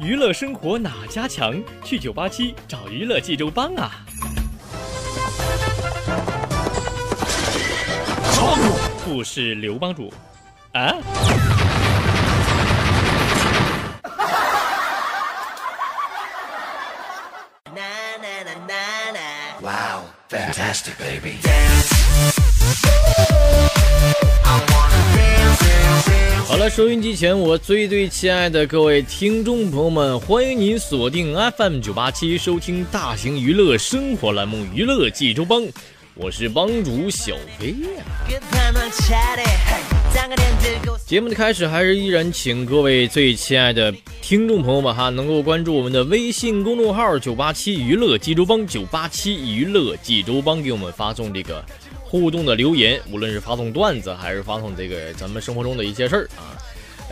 娱乐生活哪家强？去九八七找娱乐济州帮啊！不是刘帮主啊？好了，收音机前我最最亲爱的各位听众朋友们，欢迎您锁定 FM 九八七收听大型娱乐生活栏目《娱乐济州帮》，我是帮主小飞呀。节目的开始还是依然请各位最亲爱的听众朋友们哈，能够关注我们的微信公众号“九八七娱乐济州帮”，九八七娱乐济州帮给我们发送这个互动的留言，无论是发送段子还是发送这个咱们生活中的一些事儿啊，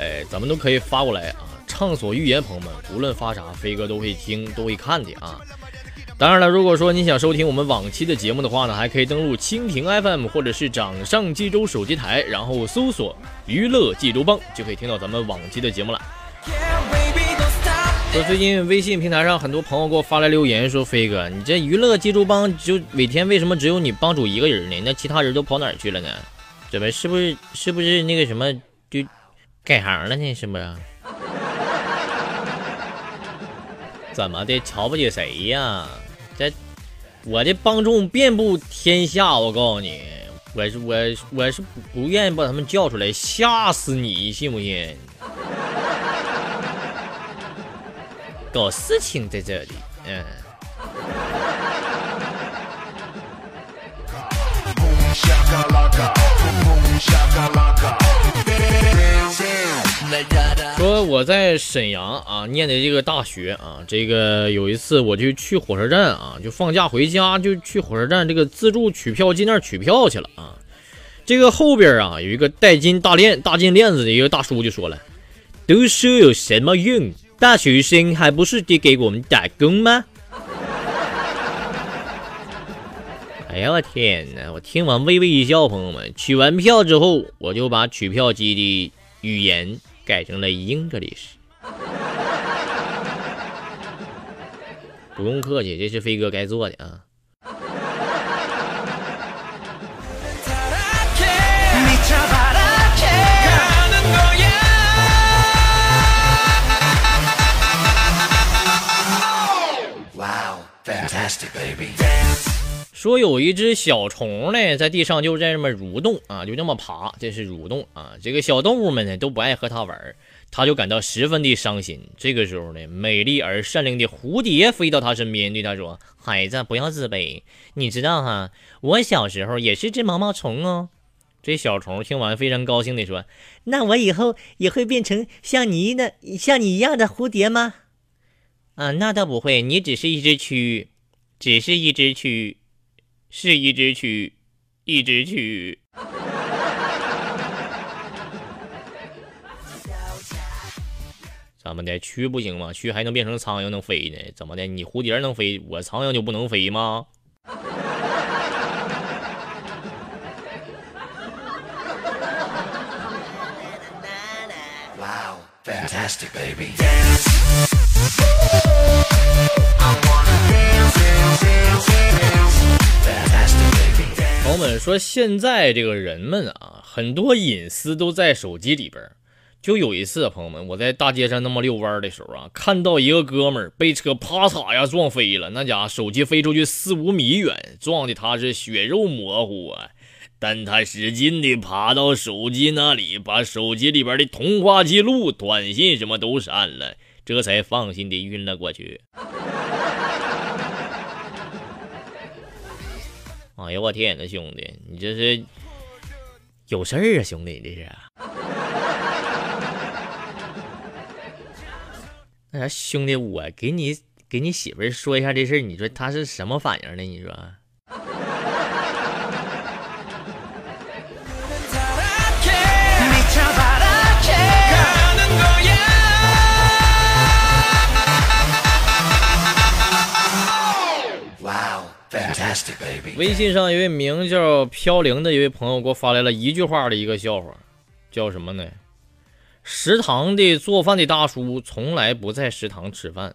哎，咱们都可以发过来啊，畅所欲言，朋友们，无论发啥，飞哥都会听，都会看的啊。当然了，如果说你想收听我们往期的节目的话呢，还可以登录蜻蜓 FM 或者是掌上济州手机台，然后搜索“娱乐济州帮”，就可以听到咱们往期的节目了。说最近微信平台上很多朋友给我发来留言，说飞哥，你这娱乐济州帮就每天为什么只有你帮主一个人呢？那其他人都跑哪儿去了呢？怎么是不是是不是那个什么就改行了呢？是不是？怎么的？瞧不起谁呀？这我的帮众遍布天下，我告诉你，我是我我是不愿意把他们叫出来，吓死你，信不信？搞事情在这里，嗯。说我在沈阳啊念的这个大学啊，这个有一次我就去火车站啊，就放假回家就去火车站这个自助取票机那儿取票去了啊。这个后边啊有一个戴金大链大金链子的一个大叔就说了：“读书有什么用？大学生还不是得给我们打工吗？”哎呀我天哪！我听完微微一笑，朋友们，取完票之后，我就把取票机的语言。改成了英格里什，不用客气，这是飞哥该做的啊。说有一只小虫呢，在地上就在这么蠕动啊，就这么爬，这是蠕动啊。这个小动物们呢都不爱和它玩，它就感到十分的伤心。这个时候呢，美丽而善良的蝴蝶飞到它身边，对它说：“孩子，不要自卑，你知道哈，我小时候也是只毛毛虫哦。”这小虫听完非常高兴地说：“那我以后也会变成像你的像你一样的蝴蝶吗？”啊，那倒不会，你只是一只蛆，只是一只蛆。是一只蛆，一只蛆。怎么的？蛆不行吗？蛆还能变成苍蝇能飞呢？怎么的？你蝴蝶能飞，我苍蝇就不能飞吗？朋友们说，现在这个人们啊，很多隐私都在手机里边。就有一次，朋友们，我在大街上那么遛弯的时候啊，看到一个哥们儿被车啪嚓呀撞飞了，那家伙手机飞出去四五米远，撞的他是血肉模糊啊。但他使劲的爬到手机那里，把手机里边的通话记录、短信什么都删了，这才放心的晕了过去。哎呀，我天呐，兄弟，你这是有事儿啊，兄弟，这是。那啥，兄弟，我给你给你媳妇儿说一下这事儿，你说她是什么反应呢？你说？微信上一位名叫飘零的一位朋友给我发来了一句话的一个笑话，叫什么呢？食堂的做饭的大叔从来不在食堂吃饭。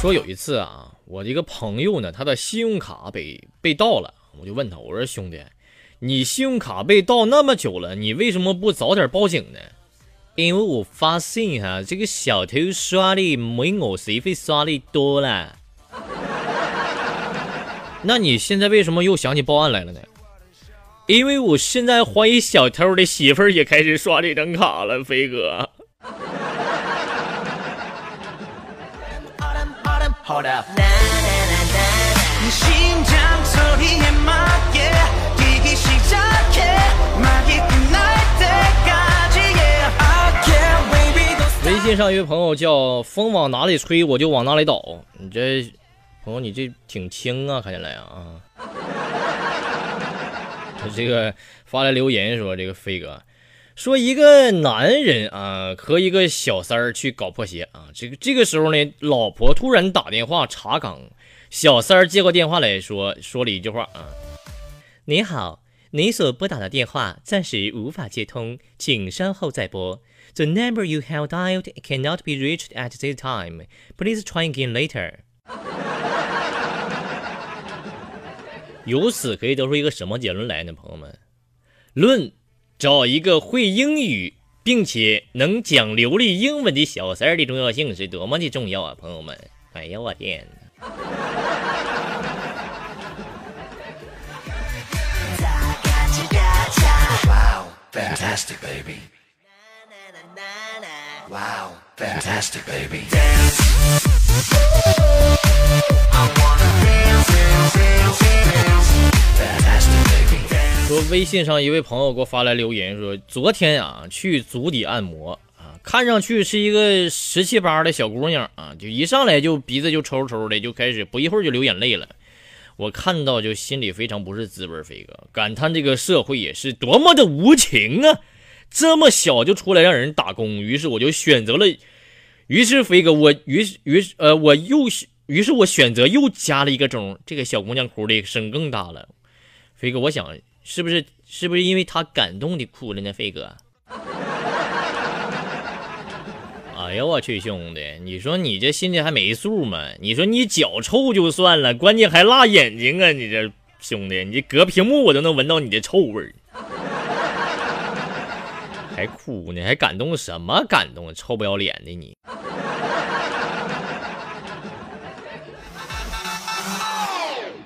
说有一次啊，我的一个朋友呢，他的信用卡被被盗了，我就问他，我说兄弟，你信用卡被盗那么久了，你为什么不早点报警呢？因为我发现哈，这个小偷刷的没我谁费刷的多了。那你现在为什么又想起报案来了呢？因为我现在怀疑小偷的媳妇也开始刷这张卡了，飞哥。微信上一位朋友叫风往哪里吹我就往哪里倒，你这朋友你这挺轻啊，看起来啊。他 这个发来留言说：“这个飞哥。”说一个男人啊和一个小三儿去搞破鞋啊，这个这个时候呢，老婆突然打电话查岗，小三儿接过电话来说说了一句话啊：“你好，你所拨打的电话暂时无法接通，请稍后再拨。The number you have dialed cannot be reached at this time. Please try again later.” 由此可以得出一个什么结论来呢，朋友们？论。找一个会英语并且能讲流利英文的小三儿的重要性是多么的重要啊，朋友们！哎呀，我天。说微信上一位朋友给我发来留言说，昨天啊去足底按摩啊，看上去是一个十七八的小姑娘啊，就一上来就鼻子就抽抽的，就开始不一会儿就流眼泪了。我看到就心里非常不是滋味，飞哥感叹这个社会也是多么的无情啊！这么小就出来让人打工，于是我就选择了，于是飞哥我于是于是呃我又于是我选择又加了一个钟，这个小姑娘哭的声更大了。飞哥，我想。是不是是不是因为他感动的哭了呢，飞哥？哎呀，我去，兄弟，你说你这心里还没数吗？你说你脚臭就算了，关键还辣眼睛啊！你这兄弟，你隔屏幕我都能闻到你的臭味儿，还哭呢，还感动什么感动？臭不要脸的你！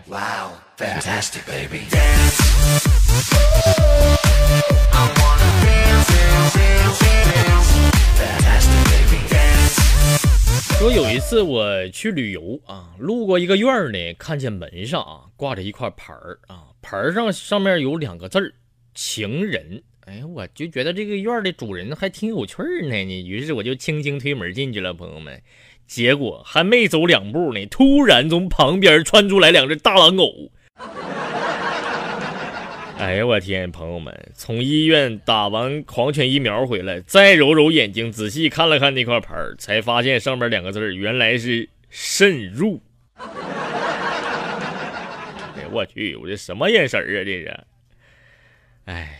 哇，fantastic baby。说有一次我去旅游啊，路过一个院儿呢，看见门上啊挂着一块牌儿啊，牌儿上上面有两个字儿“情人”。哎，我就觉得这个院儿的主人还挺有趣儿呢，呢，于是我就轻轻推门进去了，朋友们。结果还没走两步呢，突然从旁边窜出来两只大狼狗。哎呀，我天！朋友们，从医院打完狂犬疫苗回来，再揉揉眼睛，仔细看了看那块牌才发现上面两个字原来是“渗入”。哎，我去，我这什么眼神啊？这是，哎。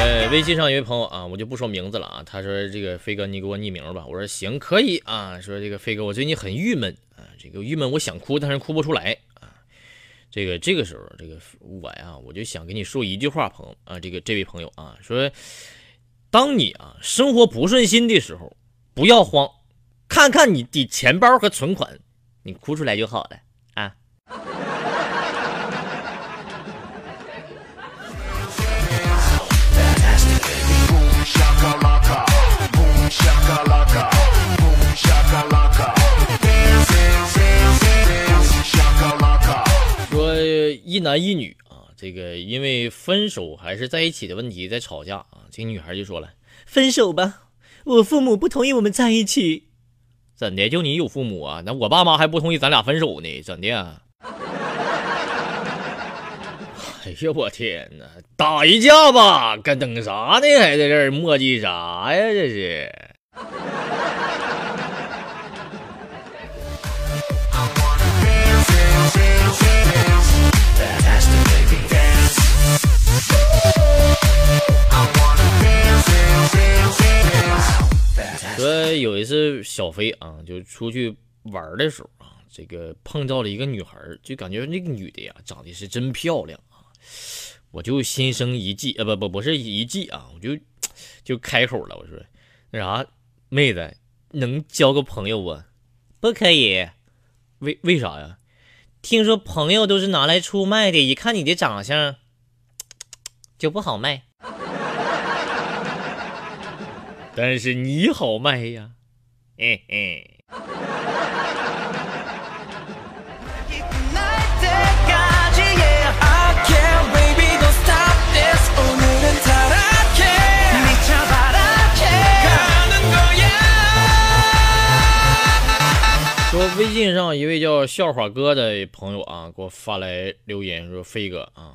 呃，微信上一位朋友啊，我就不说名字了啊。他说：“这个飞哥，你给我匿名吧。”我说：“行，可以啊。”说：“这个飞哥，我最近很郁闷啊，这个郁闷，我想哭，但是哭不出来啊。这个这个时候，这个我呀，我就想跟你说一句话，朋友啊，这个这位朋友啊，说，当你啊生活不顺心的时候，不要慌，看看你的钱包和存款，你哭出来就好了说一男一女啊，这个因为分手还是在一起的问题在吵架啊。这女孩就说了：“分手吧，我父母不同意我们在一起。”怎的？就你有父母啊？那我爸妈还不同意咱俩分手呢？怎的？哎呀，我天哪！打一架吧，干等啥呢？还在这儿磨叽啥呀？这是。说有一次小飞啊，就出去玩的时候啊，这个碰到了一个女孩，就感觉那个女的呀长得是真漂亮啊，我就心生一计啊，不不不是一计啊，我就就开口了，我说那啥，妹子能交个朋友不？不可以，为为啥呀？听说朋友都是拿来出卖的，一看你的长相就不好卖。但是你好卖呀，嘿嘿。说微信上一位叫笑话哥的朋友啊，给我发来留言说：“飞哥啊。”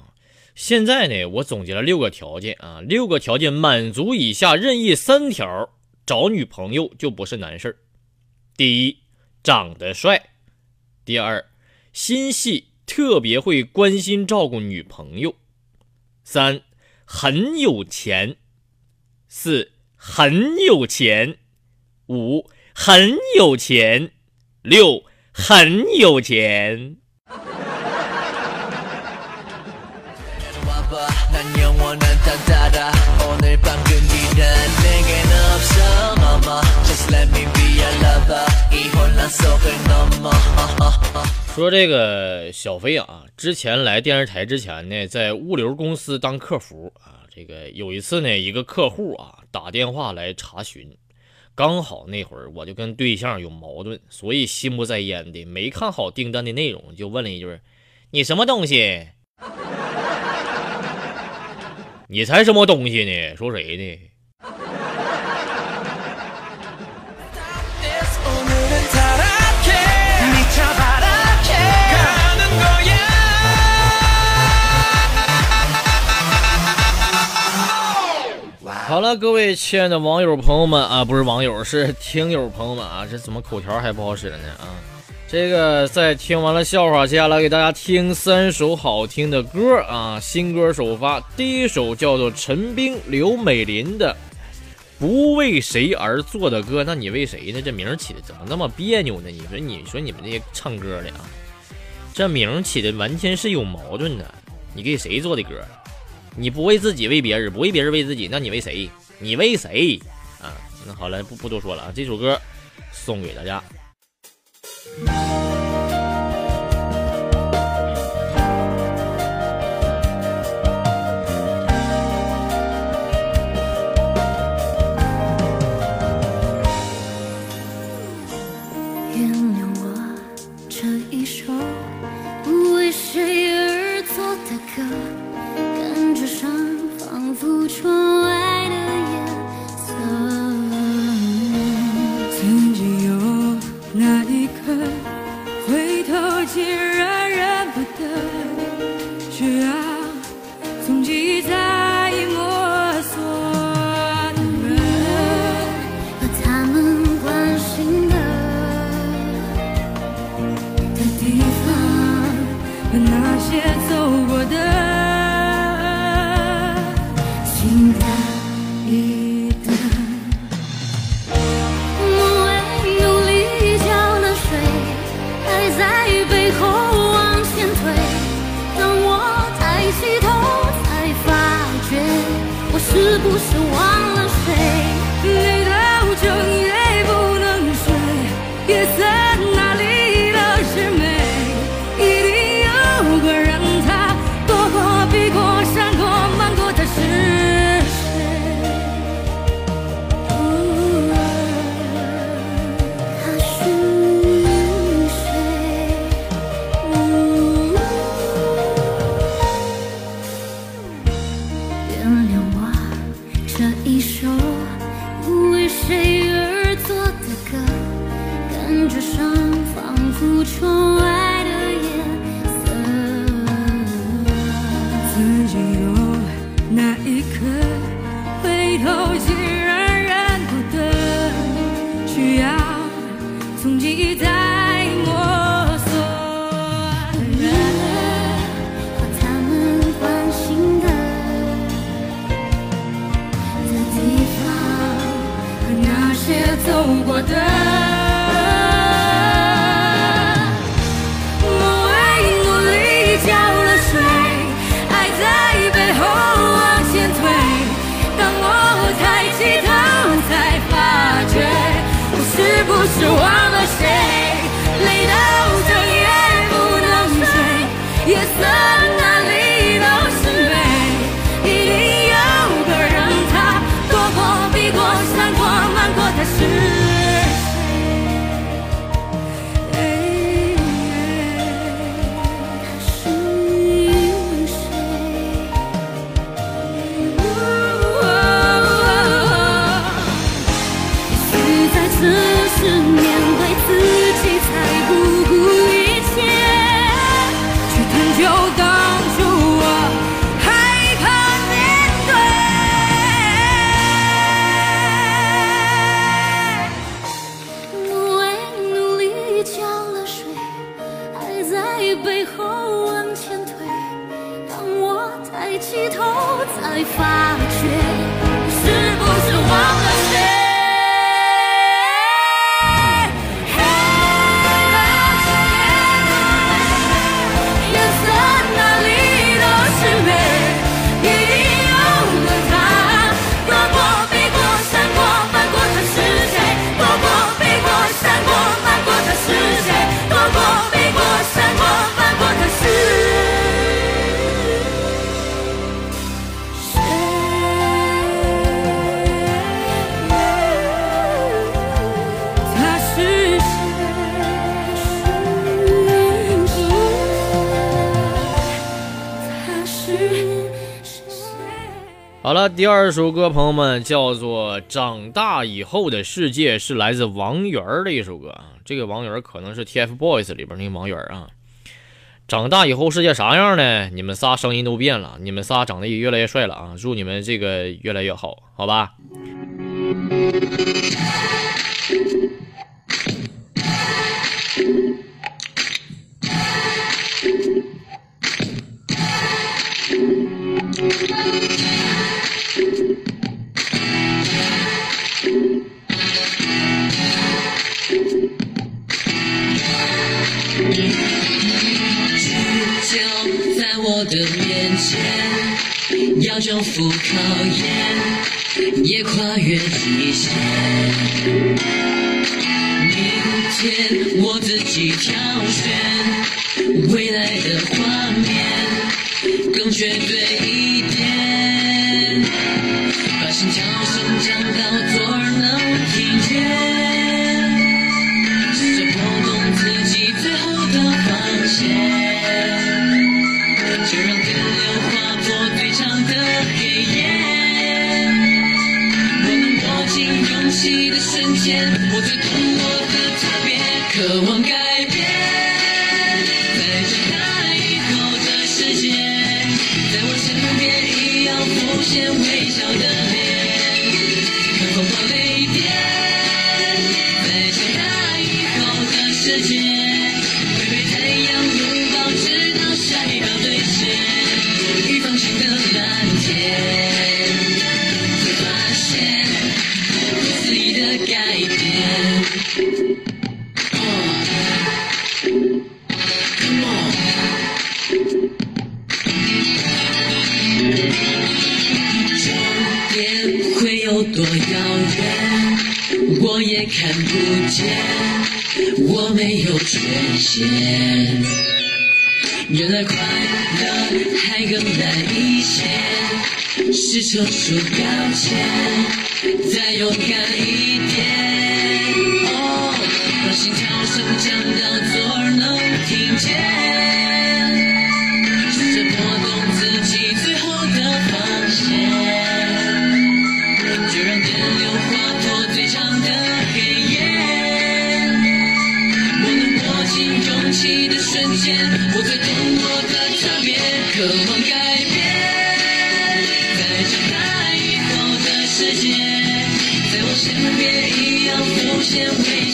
现在呢，我总结了六个条件啊，六个条件满足以下任意三条，找女朋友就不是难事。第一，长得帅；第二，心细，特别会关心照顾女朋友；三，很有钱；四，很有钱；五，很有钱；六，很有钱。说这个小飞啊，之前来电视台之前呢，在物流公司当客服啊。这个有一次呢，一个客户啊打电话来查询，刚好那会儿我就跟对象有矛盾，所以心不在焉的没看好订单的内容，就问了一句：“你什么东西？” 你才什么东西呢？说谁呢？好了，各位亲爱的网友朋友们啊，不是网友，是听友朋友们啊，这怎么口条还不好使了呢啊？这个在听完了笑话，接下来给大家听三首好听的歌啊，新歌首发，第一首叫做陈冰、刘美琳的《不为谁而作的歌》，那你为谁呢？这名起的怎么那么别扭呢？你说，你说你们这些唱歌的啊，这名起的完全是有矛盾的。你给谁做的歌？你不为自己，为别人，不为别人，为自己，那你为谁？你为谁？啊，那好了，不不多说了啊，这首歌送给大家。不。down. 第二首歌，朋友们叫做《长大以后的世界》，是来自王源的一首歌啊。这个王源可能是 TFBOYS 里边那个王源啊。长大以后世界啥样呢？你们仨声音都变了，你们仨长得也越来越帅了啊。祝你们这个越来越好好吧。赴考验也跨越极限。明天我自己挑选未来的画面更绝对一界限。原来快乐还更难一些，是成熟标签，再勇敢一点。哦，把心跳声降到左耳能听见。瞬间，我在懂我的特别，渴望改变。在长大以后的世界，在我身边一样浮现微笑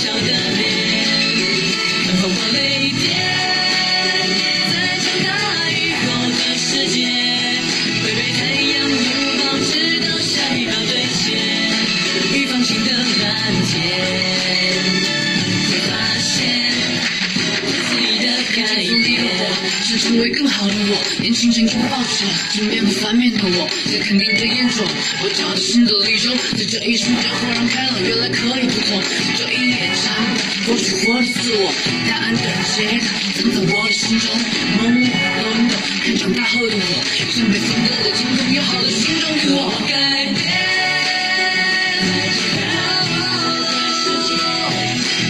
成为更好的我。年轻时拥抱着正面不反面的我，在肯定的眼中，我找到新的理由。在这一瞬间，豁然开朗，原来可以不同。这一夜长，过去我的自我，答案的解答藏在我的心中。朦胧的看长大后的我，像被分割的天空，有好的心中的我。改变，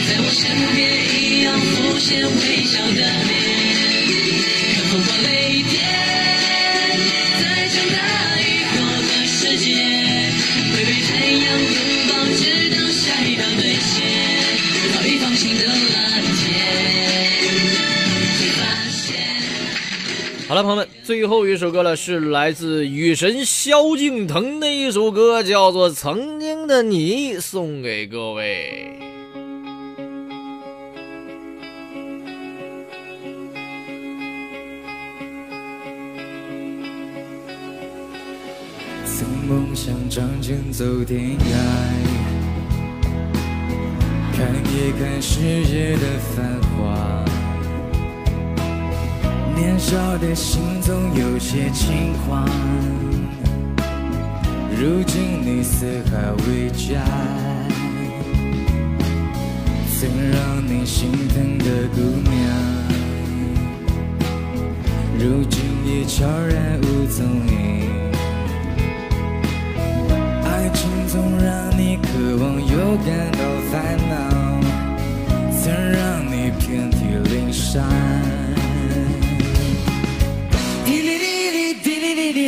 在我身边一样浮现朋友们，最后一首歌呢是来自雨神萧敬腾的一首歌，叫做《曾经的你》，送给各位。曾梦想仗剑走天涯，看一看世界的繁华。年少的心总有些轻狂，如今你四海为家，曾让你心疼的姑娘。如今已悄然无踪影。爱情总让你渴望又感到烦恼，曾让你遍体鳞伤。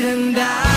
等待。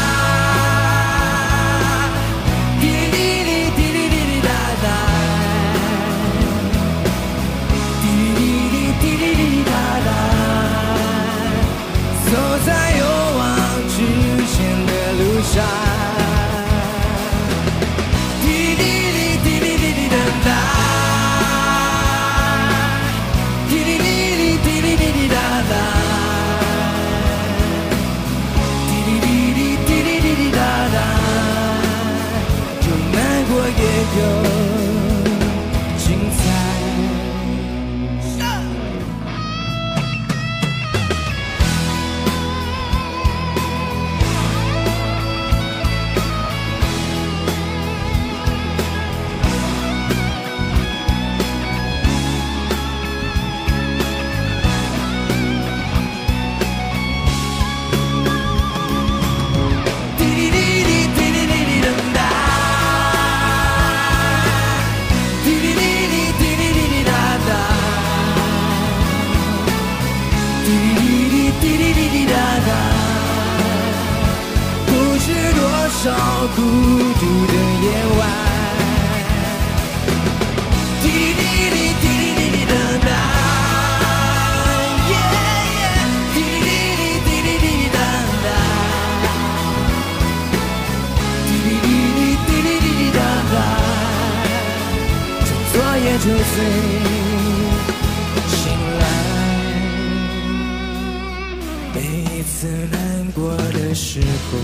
每一次难过的时候，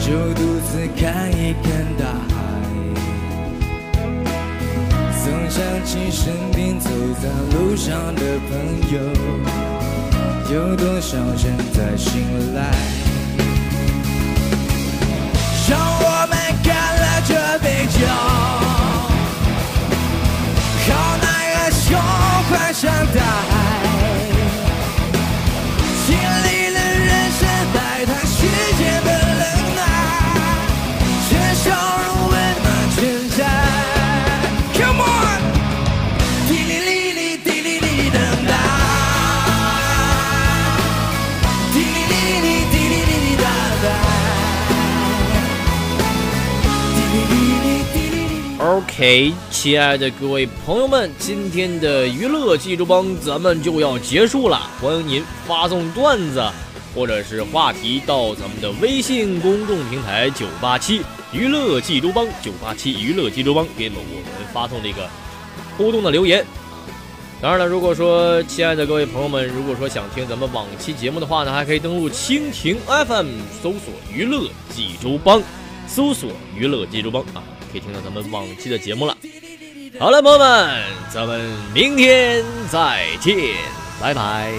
就独自看一看大海。总想起身边走在路上的朋友，有多少正在醒来？让我们干了这杯酒，好男儿胸怀像大海，OK，亲爱的各位朋友们，今天的娱乐济州帮咱们就要结束了，欢迎您发送段子或者是话题到咱们的微信公众平台九八七娱乐济州帮九八七娱乐济州帮给我们发送这个互动的留言。当然了，如果说亲爱的各位朋友们，如果说想听咱们往期节目的话呢，还可以登录蜻蜓 FM 搜索“娱乐济州帮”，搜索“娱乐济州帮”啊，可以听到咱们往期的节目了。好了，朋友们，咱们明天再见，拜拜。